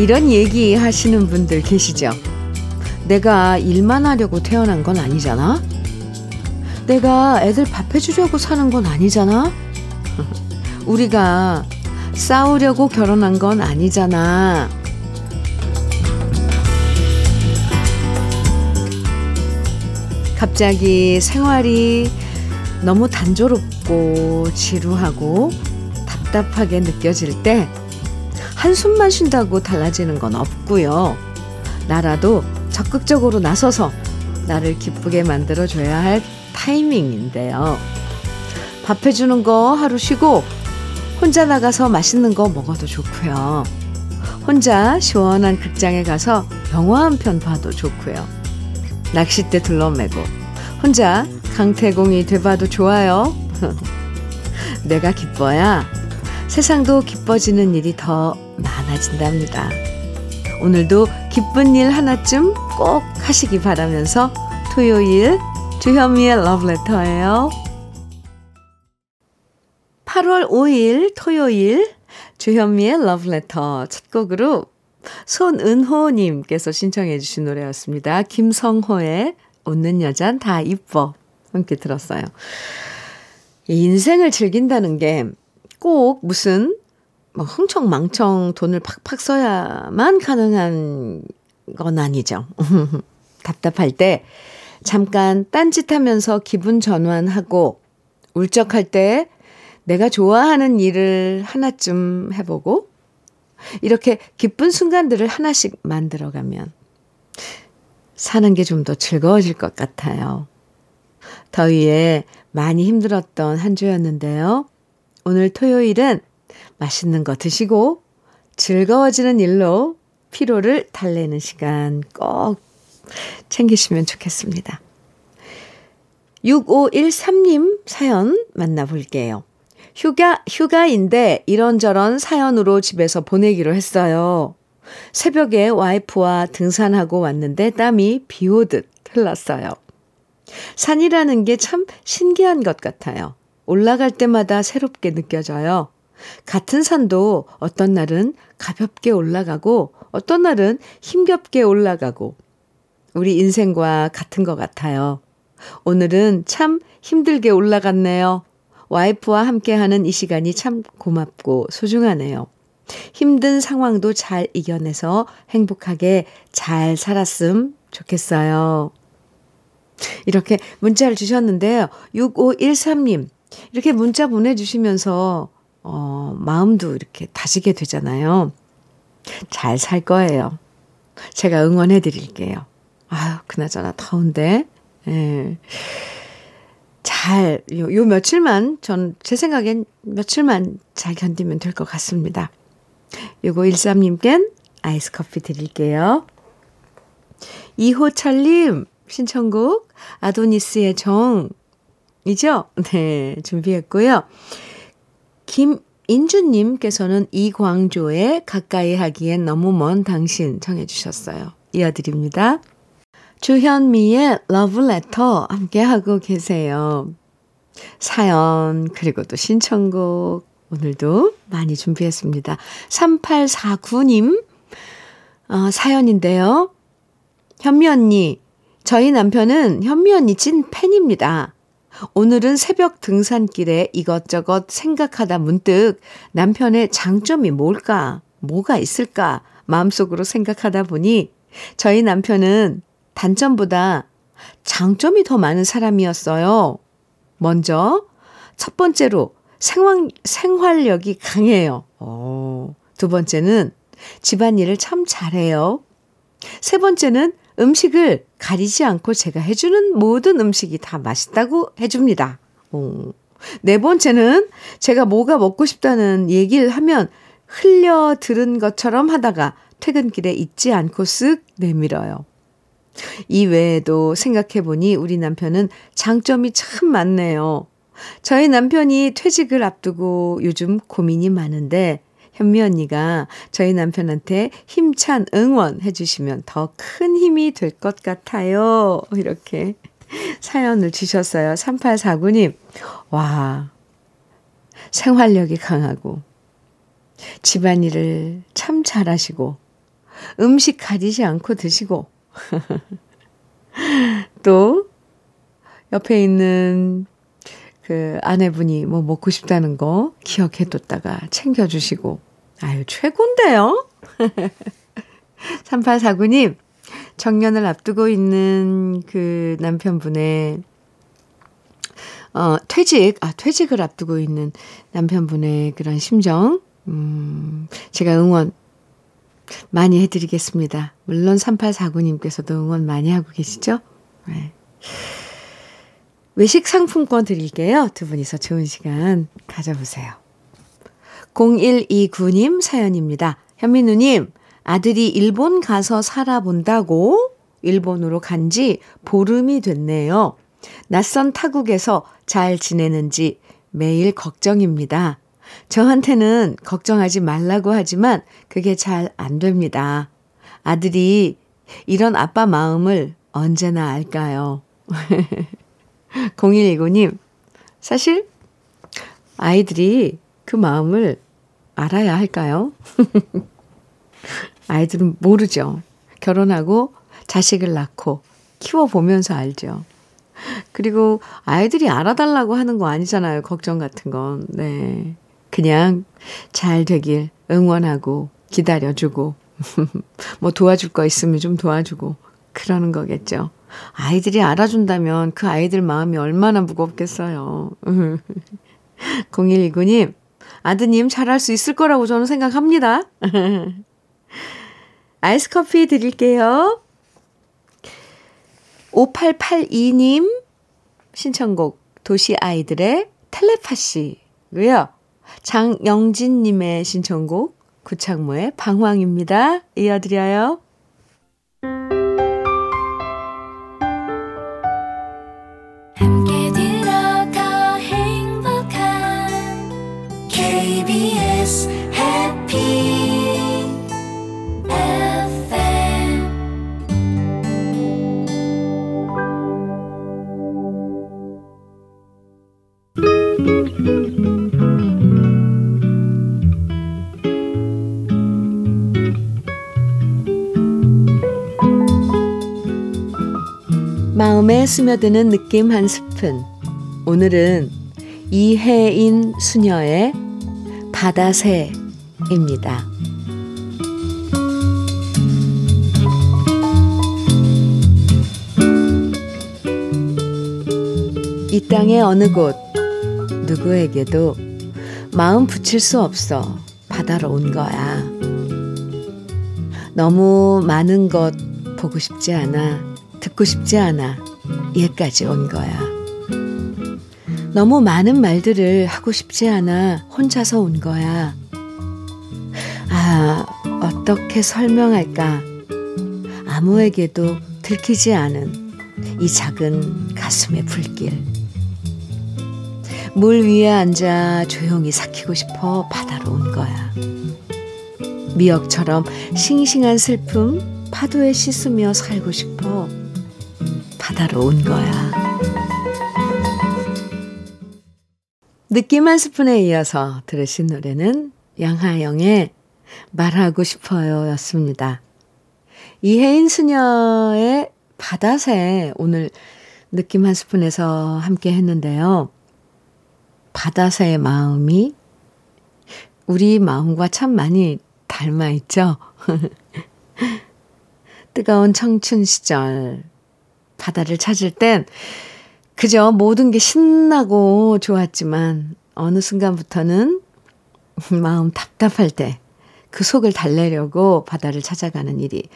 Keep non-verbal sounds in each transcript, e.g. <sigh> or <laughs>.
이런 얘기 하시는 분들 계시죠? 내가 일만 하려고 태어난 건 아니잖아? 내가 애들 밥 해주려고 사는 건 아니잖아? <laughs> 우리가 싸우려고 결혼한 건 아니잖아. 갑자기 생활이 너무 단조롭고 지루하고 답답하게 느껴질 때 한숨만 쉰다고 달라지는 건 없고요. 나라도 적극적으로 나서서 나를 기쁘게 만들어줘야 할 타이밍인데요. 밥 해주는 거 하루 쉬고 혼자 나가서 맛있는 거 먹어도 좋고요. 혼자 시원한 극장에 가서 영화 한 편 봐도 좋고요. 낚싯대 둘러매고 혼자 강태공이 돼봐도 좋아요. <laughs> 내가 기뻐야 세상도 기뻐지는 일이 더 많아진답니다. 오늘도 기쁜 일 하나쯤 꼭 하시기 바라면서 토요일 주현미의 러브레터예요. 8월 5일 토요일 주현미의 러브레터 첫 곡으로 손은호님께서 신청해 주신 노래였습니다. 김성호의 웃는 여잔 다 이뻐 함께 들었어요. 인생을 즐긴다는 게 꼭 무슨 뭐 흥청망청 돈을 팍팍 써야만 가능한 건 아니죠. <laughs> 답답할 때 잠깐 딴짓하면서 기분 전환하고 울적할 때 내가 좋아하는 일을 하나쯤 해보고 이렇게 기쁜 순간들을 하나씩 만들어가면 사는 게 좀 더 즐거워질 것 같아요. 더위에 많이 힘들었던 한 주였는데요. 오늘 토요일은 맛있는 거 드시고 즐거워지는 일로 피로를 달래는 시간 꼭 챙기시면 좋겠습니다. 6513님 사연 만나볼게요. 휴가, 휴가인데 이런저런 사연으로 집에서 보내기로 했어요. 새벽에 와이프와 등산하고 왔는데 땀이 비 오듯 흘렀어요. 산이라는 게 참 신기한 것 같아요. 올라갈 때마다 새롭게 느껴져요. 같은 산도 어떤 날은 가볍게 올라가고 어떤 날은 힘겹게 올라가고 우리 인생과 같은 것 같아요. 오늘은 참 힘들게 올라갔네요. 와이프와 함께하는 이 시간이 참 고맙고 소중하네요. 힘든 상황도 잘 이겨내서 행복하게 잘 살았음 좋겠어요. 이렇게 문자를 주셨는데요. 6513님, 이렇게 문자 보내주시면서, 어, 마음도 이렇게 다지게 되잖아요. 잘 살 거예요. 제가 응원해 드릴게요. 아유, 그나저나 더운데. 예. 잘, 요, 요 며칠만, 전, 제 생각엔 며칠만 잘 견디면 될 것 같습니다. 요거 13님껜 아이스 커피 드릴게요. 이호철님, 신청곡, 아도니스의 정 이죠? 네, 준비했고요. 김인주님께서는 이광조의 가까이 하기엔 너무 먼 당신 청해주셨어요. 이어드립니다. 주현미의 러브레터 함께하고 계세요. 사연, 그리고 또 신청곡, 오늘도 많이 준비했습니다. 3849님, 어, 사연인데요. 현미 언니, 저희 남편은 현미 언니 찐 팬입니다. 오늘은 새벽 등산길에 이것저것 생각하다 문득 남편의 장점이 뭘까, 뭐가 있을까 마음속으로 생각하다 보니 저희 남편은 단점보다 장점이 더 많은 사람이었어요. 먼저, 첫 번째로 생활, 생활력이 강해요. 오, 어, 두 번째는 집안일을 참 잘해요. 세 번째는 음식을 가리지 않고 제가 해주는 모든 음식이 다 맛있다고 해줍니다. 오. 네 번째는 제가 뭐가 먹고 싶다는 얘기를 하면 흘려 들은 것처럼 하다가 퇴근길에 잊지 않고 쓱 내밀어요. 이 외에도 생각해보니 우리 남편은 장점이 참 많네요. 저희 남편이 퇴직을 앞두고 요즘 고민이 많은데 현미 언니가 저희 남편한테 힘찬 응원 해 주시면 더 큰 힘이 될 것 같아요. 이렇게 사연을 주셨어요. 3849님. 와, 생활력이 강하고 집안일을 참 잘하시고, 음식 가리지 않고 드시고, <laughs> 또, 옆에 있는 그 아내분이 뭐 먹고 싶다는 거 기억해 뒀다가 챙겨주시고, 아유, 최고인데요? <laughs> 3849님, 정년을 앞두고 있는 그 남편분의 어, 퇴직, 아, 퇴직을 앞두고 있는 남편분의 그런 심정, 음, 제가 응원 많이 해드리겠습니다. 물론 3849님께서도 응원 많이 하고 계시죠? 네. 외식 상품권 드릴게요. 두 분이서 좋은 시간 가져보세요. 0129님 사연입니다. 현민우님, 아들이 일본 가서 살아본다고 일본으로 간 지 보름이 됐네요. 낯선 타국에서 잘 지내는지 매일 걱정입니다. 저한테는 걱정하지 말라고 하지만 그게 잘 안 됩니다. 아들이 이런 아빠 마음을 언제나 알까요? <laughs> 0129님, 사실 아이들이 그 마음을 알아야 할까요? <laughs> 아이들은 모르죠. 결혼하고 자식을 낳고 키워보면서 알죠. 그리고 아이들이 알아달라고 하는 거 아니잖아요. 걱정 같은 건. 네. 그냥 잘 되길 응원하고 기다려주고, <laughs> 뭐 도와줄 거 있으면 좀 도와주고, 그러는 거겠죠. 아이들이 알아준다면 그 아이들 마음이 얼마나 무겁겠어요. <laughs> 0129님, 아드님 잘할 수 있을 거라고 저는 생각합니다. <laughs> 아이스 커피 드릴게요. 5882님 신청곡 도시 아이들의 텔레파시고요. 장영진님의 신청곡 구창모의 방황입니다. 이어드려요. KBS 마음에 스며드는 느낌 한 스푼. 오늘은 이혜인 수녀의 바다새입니다. 이 땅의 어느 곳, 누구에게도 마음 붙일 수 없어 바다로 온 거야. 너무 많은 것 보고 싶지 않아. 듣고 싶지 않아 얘까지 온 거야. 너무 많은 말들을 하고 싶지 않아 혼자서 온 거야. 아, 어떻게 설명할까? 아무에게도 들키지 않은 이 작은 가슴의 불길. 물 위에 앉아 조용히 삭히고 싶어 바다로 온 거야. 미역처럼 싱싱한 슬픔 파도에 씻으며 살고 싶어 바다로 온 거야. 느낌 한 스푼에 이어서 들으신 노래는 양하영의 말하고 싶어요 였습니다. 이혜인 수녀의 바다새 오늘 느낌 한 스푼에서 함께 했는데요. 바다새의 마음이 우리 마음과 참 많이 닮아 있죠? <laughs> 뜨거운 청춘 시절 바다를 찾을 땐 그저 모든 게 신나고 좋았지만 어느 순간부터는 <laughs> 마음 답답할 때 그 속을 달래려고 바다를 찾아가는 일이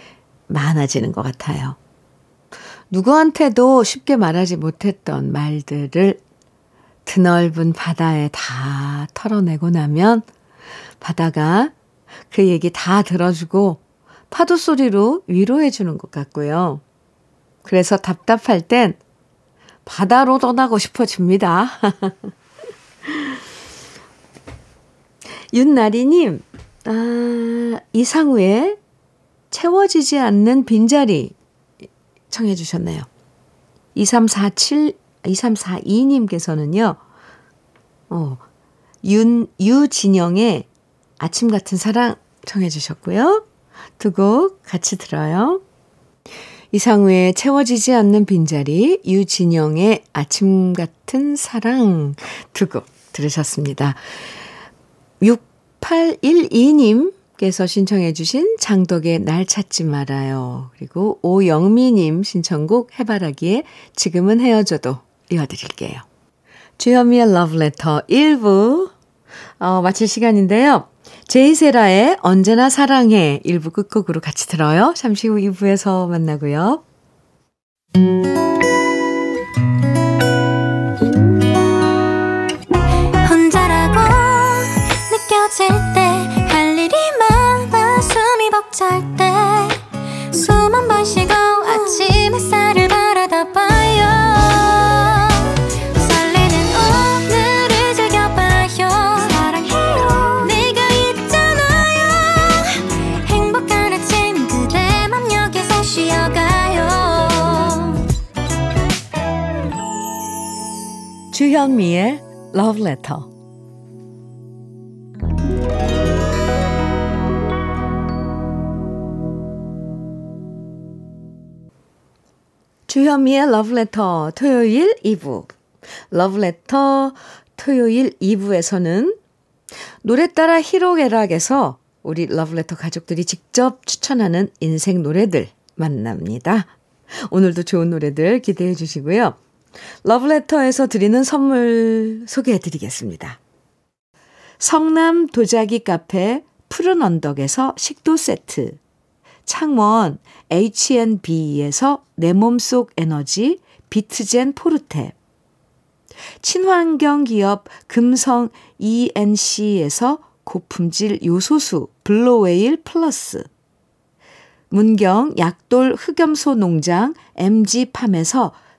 많아지는 것 같아요. 누구한테도 쉽게 말하지 못했던 말들을 드넓은 바다에 다 털어내고 나면 바다가 그 얘기 다 들어주고 파도 소리로 위로해주는 것 같고요. 그래서 답답할 땐 바다로 떠나고 싶어집니다. <laughs> 윤나리님, 아, 이상우의 채워지지 않는 빈자리 청해 주셨네요. 2347, 2342님께서는요, 어, 윤, 유진영의 아침 같은 사랑 청해 주셨고요. 두 곡 같이 들어요. 이상우의 채워지지 않는 빈자리, 유진영의 아침 같은 사랑 두 곡 들으셨습니다. 6812님께서 신청해 주신 장덕의 날 찾지 말아요. 그리고 오영미님 신청곡 해바라기에 지금은 헤어져도 이어드릴게요. 주현미의 러브레터 1부 어, 마칠 시간인데요. 제이세라의 언제나 사랑해 1부 끝곡으로 같이 들어요. 잠시 후 2부에서 만나고요. 혼자라고 느껴질 때 할 일이 많아 숨이 벅찰 때 숨 한 번 쉬고 아침 햇살을 주현미의 Love Letter. 주현미의 Love Letter 토요일 2부. Love Letter 토요일 2부에서는 노래 따라 히로게락에서 우리 러브레터 가족들이 직접 추천하는 인생 노래들 만납니다. 오늘도 좋은 노래들 기대해 주시고요. 러브레터에서 드리는 선물 소개해 드리겠습니다. 성남 도자기 카페 푸른 언덕에서 식도 세트, 창원 H&B에서 내 몸속 에너지 비트젠 포르테, 친환경 기업 금성 ENC에서 고품질 요소수 블로웨일 플러스, 문경 약돌 흑염소 농장 MG팜에서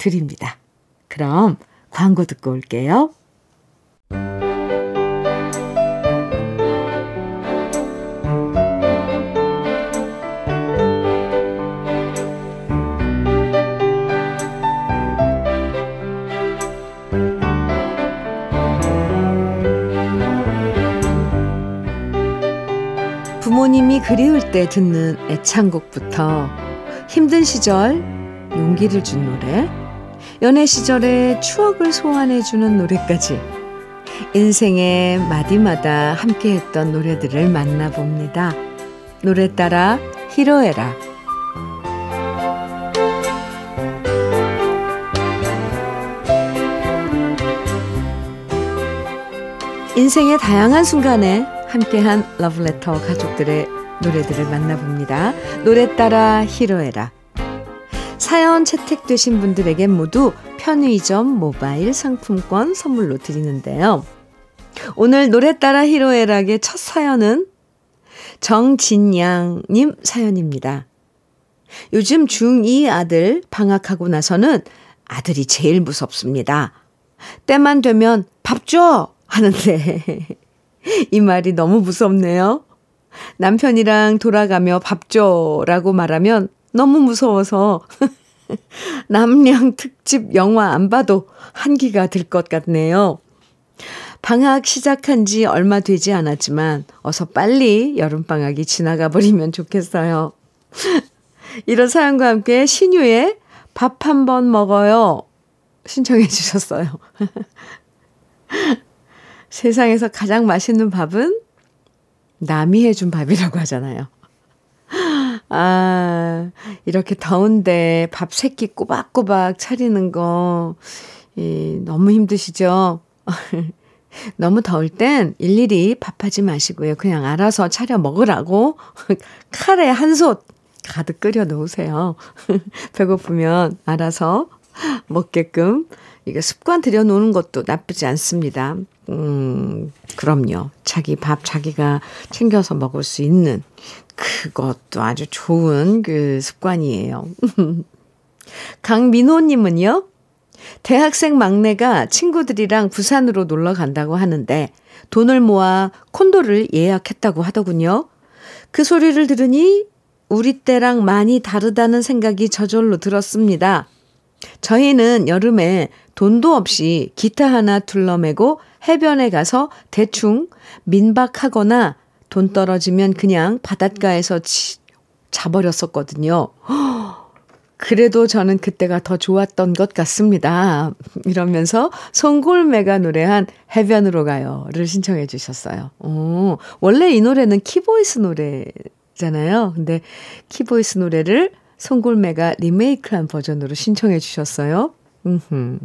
드립니다. 그럼 광고 듣고 올게요. 부모님이 그리울 때 듣는 애창곡부터 힘든 시절 용기를 준 노래, 연애 시절의 추억을 소환해주는 노래까지 인생의 마디마다 함께했던 노래들을 만나봅니다. 노래 따라 히로에라. 인생의 다양한 순간에 함께한 러브레터 가족들의 노래들을 만나봅니다. 노래 따라 히로에라. 사연 채택되신 분들에게 모두 편의점 모바일 상품권 선물로 드리는데요. 오늘 노래 따라 히로에락의 첫 사연은 정진양님 사연입니다. 요즘 중2 아들 방학하고 나서는 아들이 제일 무섭습니다. 때만 되면 밥 줘! 하는데 <laughs> 이 말이 너무 무섭네요. 남편이랑 돌아가며 밥 줘라고 말하면 너무 무서워서 <laughs> 남량 특집 영화 안 봐도 한기가 들 것 같네요. 방학 시작한 지 얼마 되지 않았지만 어서 빨리 여름방학이 지나가 버리면 좋겠어요. <laughs> 이런 사연과 함께 신유의 밥 한 번 먹어요. 신청해 주셨어요. <laughs> 세상에서 가장 맛있는 밥은 남이 해준 밥이라고 하잖아요. 아, 이렇게 더운데 밥 세 끼 꼬박꼬박 차리는 거, 이, 너무 힘드시죠? <laughs> 너무 더울 땐 일일이 밥하지 마시고요. 그냥 알아서 차려 먹으라고 <laughs> 칼에 한솥 가득 끓여 놓으세요. <laughs> 배고프면 알아서 먹게끔 이게 습관 들여 놓는 것도 나쁘지 않습니다. 음, 그럼요. 자기 밥 자기가 챙겨서 먹을 수 있는 그것도 아주 좋은 그 습관이에요. <laughs> 강민호님은요, 대학생 막내가 친구들이랑 부산으로 놀러 간다고 하는데 돈을 모아 콘도를 예약했다고 하더군요. 그 소리를 들으니 우리 때랑 많이 다르다는 생각이 저절로 들었습니다. 저희는 여름에 돈도 없이 기타 하나 둘러매고 해변에 가서 대충 민박하거나 돈 떨어지면 그냥 바닷가에서 치, 자버렸었거든요. 그래도 저는 그때가 더 좋았던 것 같습니다. 이러면서 송골매가 노래한 해변으로 가요를 신청해 주셨어요. 오, 원래 이 노래는 키보이스 노래잖아요. 근데 키보이스 노래를 송골매가 리메이크한 버전으로 신청해 주셨어요. 음흠.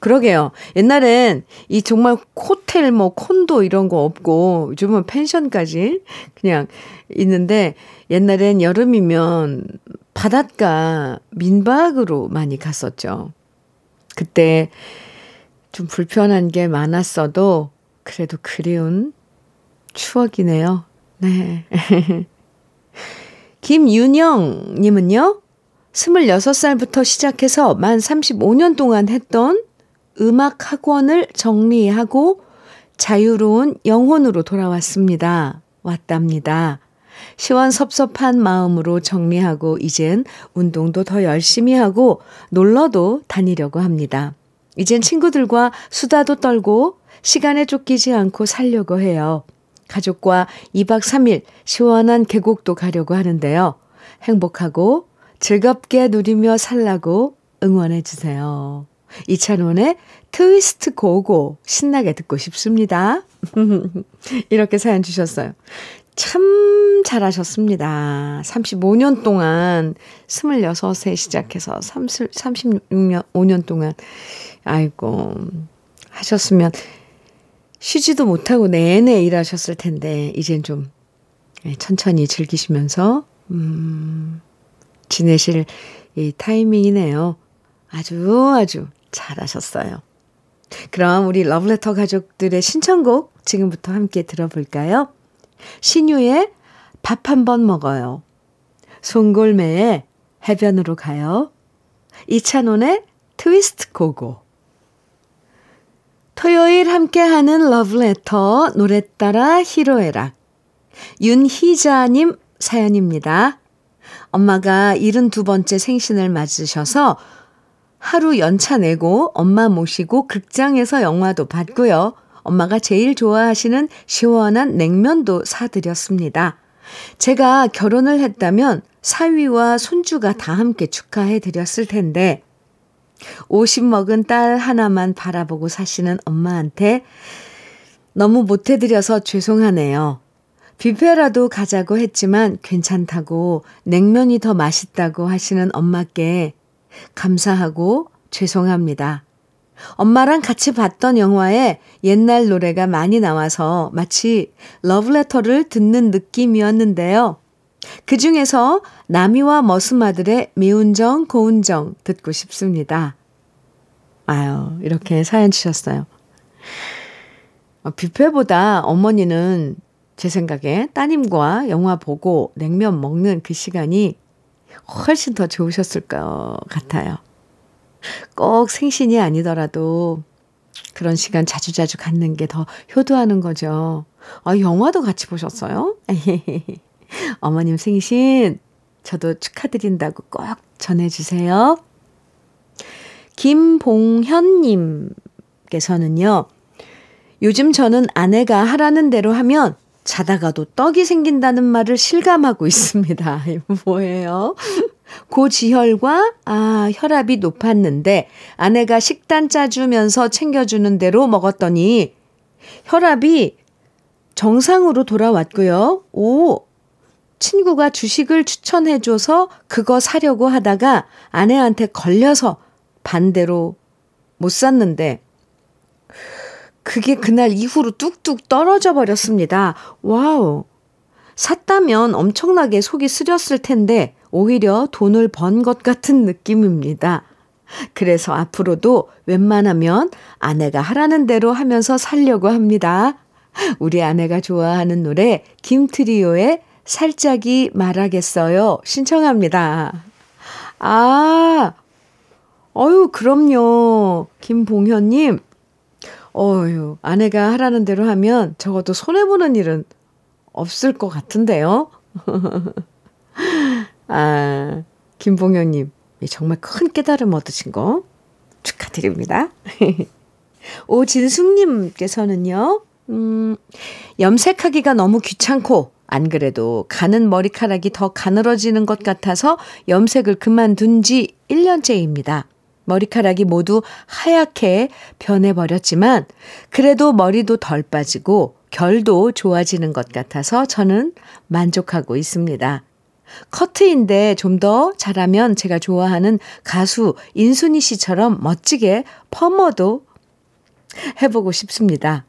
그러게요. 옛날엔 이 정말 호텔 뭐 콘도 이런 거 없고 요즘은 펜션까지 그냥 있는데 옛날엔 여름이면 바닷가 민박으로 많이 갔었죠. 그때 좀 불편한 게 많았어도 그래도 그리운 추억이네요. 네. <laughs> 김윤영님은요, 26살부터 시작해서 만 35년 동안 했던 음악 학원을 정리하고 자유로운 영혼으로 돌아왔습니다. 왔답니다. 시원섭섭한 마음으로 정리하고 이젠 운동도 더 열심히 하고 놀러도 다니려고 합니다. 이젠 친구들과 수다도 떨고 시간에 쫓기지 않고 살려고 해요. 가족과 2박 3일 시원한 계곡도 가려고 하는데요. 행복하고 즐겁게 누리며 살라고 응원해 주세요. 이찬원의 트위스트 고고 신나게 듣고 싶습니다. <laughs> 이렇게 사연 주셨어요. 참 잘하셨습니다. 35년 동안 26세 시작해서 30, 36년, 5년 동안, 아이고, 하셨으면 쉬지도 못하고 내내 일하셨을 텐데, 이젠 좀 예, 천천히 즐기시면서, 음, 지내실 이 타이밍이네요. 아주 아주 잘하셨어요. 그럼 우리 러브레터 가족들의 신청곡 지금부터 함께 들어볼까요? 신유의 밥 한 번 먹어요. 송골매의 해변으로 가요. 이찬원의 트위스트 고고. 토요일 함께하는 러브레터 노래 따라 히로에락. 윤희자님 사연입니다. 엄마가 72번째 생신을 맞으셔서 하루 연차 내고 엄마 모시고 극장에서 영화도 봤고요. 엄마가 제일 좋아하시는 시원한 냉면도 사드렸습니다. 제가 결혼을 했다면 사위와 손주가 다 함께 축하해 드렸을 텐데, 50 먹은 딸 하나만 바라보고 사시는 엄마한테 너무 못해드려서 죄송하네요. 뷔페라도 가자고 했지만 괜찮다고 냉면이 더 맛있다고 하시는 엄마께 감사하고 죄송합니다. 엄마랑 같이 봤던 영화에 옛날 노래가 많이 나와서 마치 러브레터를 듣는 느낌이었는데요. 그 중에서 나미와 머스마들의 미운정, 고운정 듣고 싶습니다. 아유, 이렇게 사연 주셨어요. 어, 뷔페보다 어머니는 제 생각에 따님과 영화 보고 냉면 먹는 그 시간이 훨씬 더 좋으셨을 것 같아요. 꼭 생신이 아니더라도 그런 시간 자주자주 갖는 게 더 효도하는 거죠. 아, 영화도 같이 보셨어요? <laughs> 어머님 생신 저도 축하드린다고 꼭 전해주세요. 김봉현님께서는요, 요즘 저는 아내가 하라는 대로 하면 자다가도 떡이 생긴다는 말을 실감하고 <laughs> 있습니다. 뭐예요? 고지혈과 아, 혈압이 높았는데 아내가 식단 짜주면서 챙겨주는 대로 먹었더니 혈압이 정상으로 돌아왔고요. 오, 친구가 주식을 추천해줘서 그거 사려고 하다가 아내한테 걸려서 반대로 못 샀는데 그게 그날 이후로 뚝뚝 떨어져 버렸습니다. Wow. 샀다면 엄청나게 속이 쓰렸을 텐데 오히려 돈을 번 것 같은 느낌입니다. 그래서 앞으로도 웬만하면 아내가 하라는 대로 하면서 살려고 합니다. 우리 아내가 좋아하는 노래 김트리오의 살짝이 말하겠어요. 신청합니다. 아, 어유, 그럼요. 김봉현님. 어유, 아내가 하라는 대로 하면 적어도 손해보는 일은 없을 것 같은데요. <laughs> 아, 김봉현님. 정말 큰 깨달음 얻으신 거 축하드립니다. <laughs> 오진숙님께서는요, 음, 염색하기가 너무 귀찮고, 안 그래도 가는 머리카락이 더 가늘어지는 것 같아서 염색을 그만둔 지 1년째입니다. 머리카락이 모두 하얗게 변해버렸지만 그래도 머리도 덜 빠지고 결도 좋아지는 것 같아서 저는 만족하고 있습니다. 커트인데 좀 더 잘하면 제가 좋아하는 가수 인순이 씨처럼 멋지게 펌머도 해보고 싶습니다.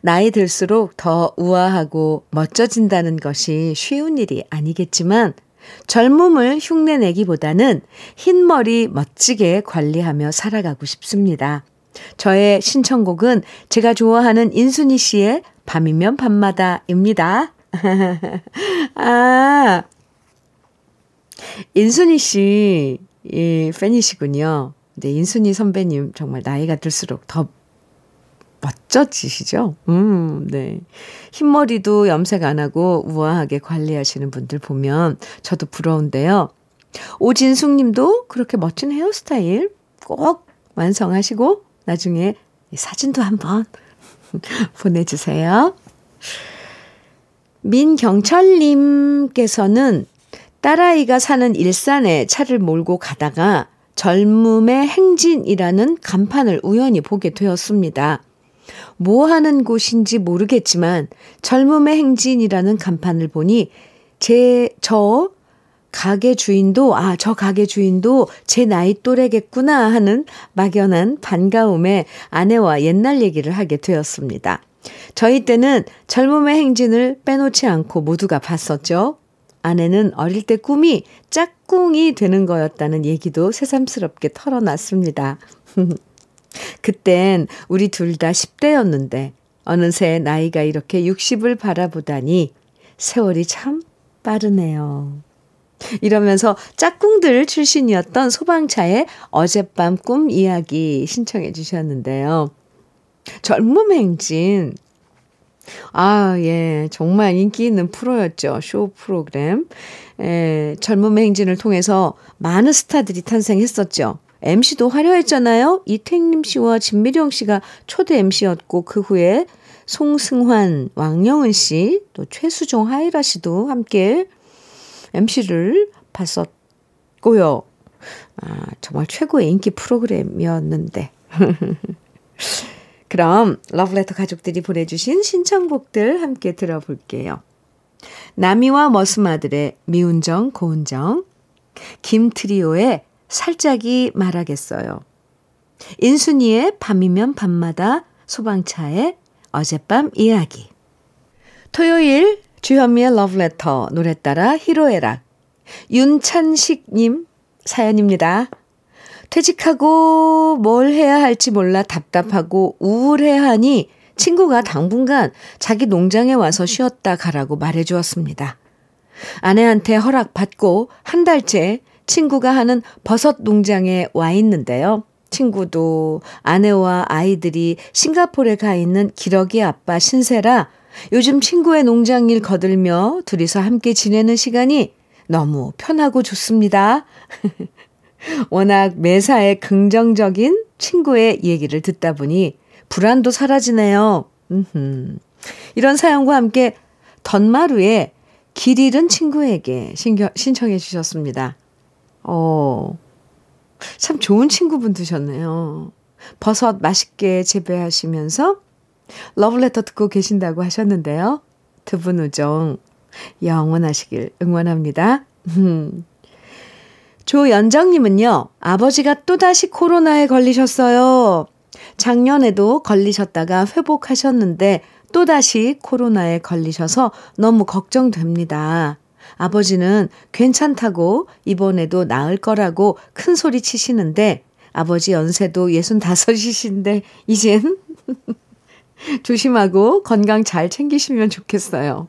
나이 들수록 더 우아하고 멋져진다는 것이 쉬운 일이 아니겠지만 젊음을 흉내내기보다는 흰머리 멋지게 관리하며 살아가고 싶습니다. 저의 신청곡은 제가 좋아하는 인순이 씨의 밤이면 밤마다입니다. <laughs> 아, 인순이 씨, 이 팬이시군요. 네, 인순이 선배님 정말 나이가 들수록 더 멋져지시죠? 음, 네. 흰머리도 염색 안 하고 우아하게 관리하시는 분들 보면 저도 부러운데요. 오진숙 님도 그렇게 멋진 헤어스타일 꼭 완성하시고 나중에 사진도 한번 <laughs> 보내주세요. 민경철님께서는 딸아이가 사는 일산에 차를 몰고 가다가 젊음의 행진이라는 간판을 우연히 보게 되었습니다. 뭐 하는 곳인지 모르겠지만 젊음의 행진이라는 간판을 보니 제, 저 가게 주인도, 아, 저 가게 주인도 제 나이 또래겠구나 하는 막연한 반가움에 아내와 옛날 얘기를 하게 되었습니다. 저희 때는 젊음의 행진을 빼놓지 않고 모두가 봤었죠. 아내는 어릴 때 꿈이 짝꿍이 되는 거였다는 얘기도 새삼스럽게 털어놨습니다. <laughs> 그땐 우리 둘 다 10대였는데 어느새 나이가 이렇게 60을 바라보다니 세월이 참 빠르네요. 이러면서 짝꿍들 출신이었던 소방차의 어젯밤 꿈 이야기 신청해 주셨는데요. 젊음 행진. 아, 예. 정말 인기 있는 프로였죠. 쇼 프로그램. 에, 젊음 행진을 통해서 많은 스타들이 탄생했었죠. MC도 화려했잖아요. 이택림 씨와 진미령 씨가 초대 MC였고 그 후에 송승환, 왕영은 씨, 또 최수종, 하이라 씨도 함께 MC를 봤었고요. 아, 정말 최고의 인기 프로그램이었는데. <laughs> 그럼 러브레터 가족들이 보내주신 신청곡들 함께 들어볼게요. 나미와 머스마들의 미운정 고운정, 김트리오의 살짝이 말하겠어요. 인순이의 밤이면 밤마다 소방차의 어젯밤 이야기. 토요일 주현미의 러브레터 노래 따라 히로에락 윤찬식님 사연입니다. 퇴직하고 뭘 해야 할지 몰라 답답하고 우울해 하니 친구가 당분간 자기 농장에 와서 쉬었다 가라고 말해 주었습니다. 아내한테 허락받고 한 달째 친구가 하는 버섯 농장에 와 있는데요. 친구도 아내와 아이들이 싱가포르에 가 있는 기러기 아빠 신세라 요즘 친구의 농장 일 거들며 둘이서 함께 지내는 시간이 너무 편하고 좋습니다. <laughs> 워낙 매사에 긍정적인 친구의 얘기를 듣다 보니 불안도 사라지네요. 음흠. 이런 사연과 함께 덧마루에 길 잃은 친구에게 신겨, 신청해 주셨습니다. 어, 참 좋은 친구분 두셨네요. 버섯 맛있게 재배하시면서 러브레터 듣고 계신다고 하셨는데요. 두 분 우정 영원하시길 응원합니다. <laughs> 조연정님은요, 아버지가 또다시 코로나에 걸리셨어요. 작년에도 걸리셨다가 회복하셨는데 또다시 코로나에 걸리셔서 너무 걱정됩니다. 아버지는 괜찮다고 이번에도 나을 거라고 큰 소리 치시는데 아버지 연세도 65이신데 이젠 <laughs> 조심하고 건강 잘 챙기시면 좋겠어요.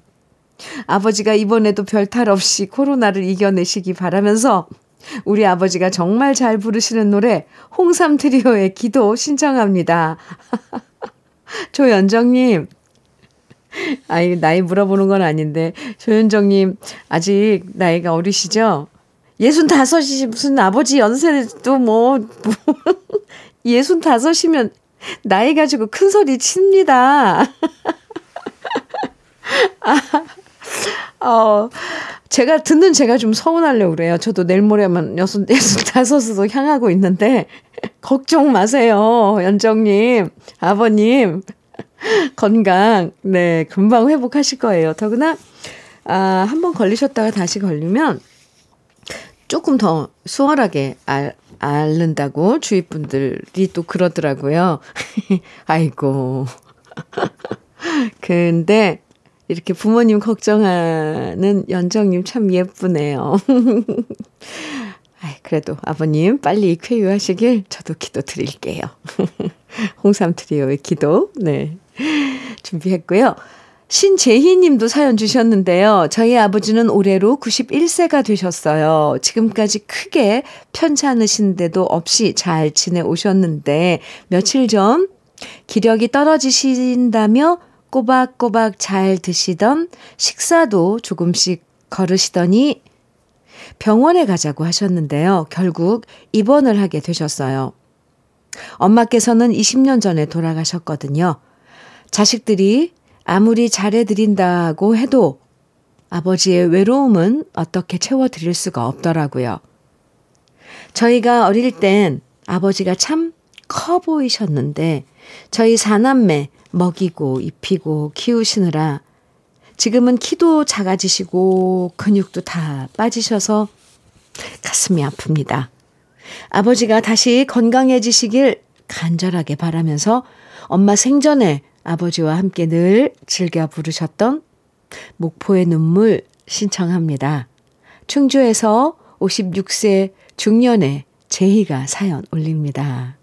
아버지가 이번에도 별탈 없이 코로나를 이겨내시기 바라면서 우리 아버지가 정말 잘 부르시는 노래 홍삼 트리오의 기도 신청합니다. <laughs> 조연정님, 아이, 나이 물어보는 건 아닌데, 조연정님, 아직 나이가 어리시죠? 예순 다섯이 무슨 아버지 연세도 뭐, 뭐 <laughs> 예순 다섯이면 나이 가지고 큰 소리 칩니다. <laughs> 아, 어, 제가 듣는 제가 좀 서운하려고 그래요. 저도 내일 모레면 여섯, 여섯, 다섯으로 향하고 있는데, <laughs> 걱정 마세요. 연정님, 아버님. 건강, 네, 금방 회복하실 거예요. 더구나, 아, 한 번 걸리셨다가 다시 걸리면 조금 더 수월하게 알, 앓는다고 주위 분들이 또 그러더라고요. <laughs> 아이고. <laughs> 근데 이렇게 부모님 걱정하는 연정님 참 예쁘네요. <laughs> 아이, 그래도 아버님 빨리 쾌유하시길 저도 기도 드릴게요. 홍삼 트리오의 기도, 네. <laughs> 준비했고요. 신재희 님도 사연 주셨는데요. 저희 아버지는 올해로 91세가 되셨어요. 지금까지 크게 편찮으신데도 없이 잘 지내오셨는데, 며칠 전 기력이 떨어지신다며 꼬박꼬박 잘 드시던 식사도 조금씩 걸으시더니 병원에 가자고 하셨는데요. 결국 입원을 하게 되셨어요. 엄마께서는 20년 전에 돌아가셨거든요. 자식들이 아무리 잘해드린다고 해도 아버지의 외로움은 어떻게 채워드릴 수가 없더라고요. 저희가 어릴 땐 아버지가 참 커 보이셨는데 저희 사남매 먹이고 입히고 키우시느라 지금은 키도 작아지시고 근육도 다 빠지셔서 가슴이 아픕니다. 아버지가 다시 건강해지시길 간절하게 바라면서 엄마 생전에 아버지와 함께 늘 즐겨 부르셨던 목포의 눈물 신청합니다. 충주에서 56세 중년의 제희가 사연 올립니다.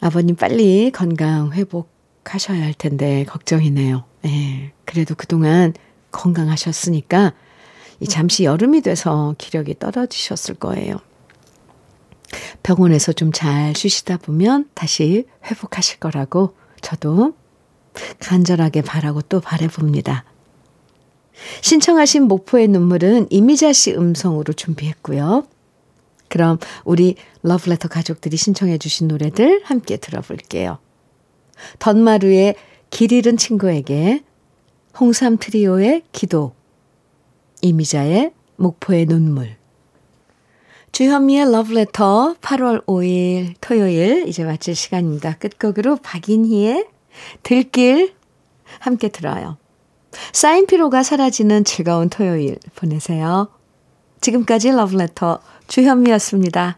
아버님 빨리 건강 회복하셔야 할 텐데 걱정이네요. 예. 그래도 그동안 건강하셨으니까 잠시 여름이 돼서 기력이 떨어지셨을 거예요. 병원에서 좀 잘 쉬시다 보면 다시 회복하실 거라고 저도 간절하게 바라고 또 바래봅니다. 신청하신 목포의 눈물은 이미자 씨 음성으로 준비했고요. 그럼 우리 러브레터 가족들이 신청해 주신 노래들 함께 들어볼게요. 덧마루의 길 잃은 친구에게 홍삼 트리오의 기도 이미자의 목포의 눈물 주현미의 러브레터 8월 5일 토요일 이제 마칠 시간입니다. 끝곡으로 박인희의 들길 함께 들어요. 쌓인 피로가 사라지는 즐거운 토요일 보내세요. 지금까지 러브레터 주현미였습니다.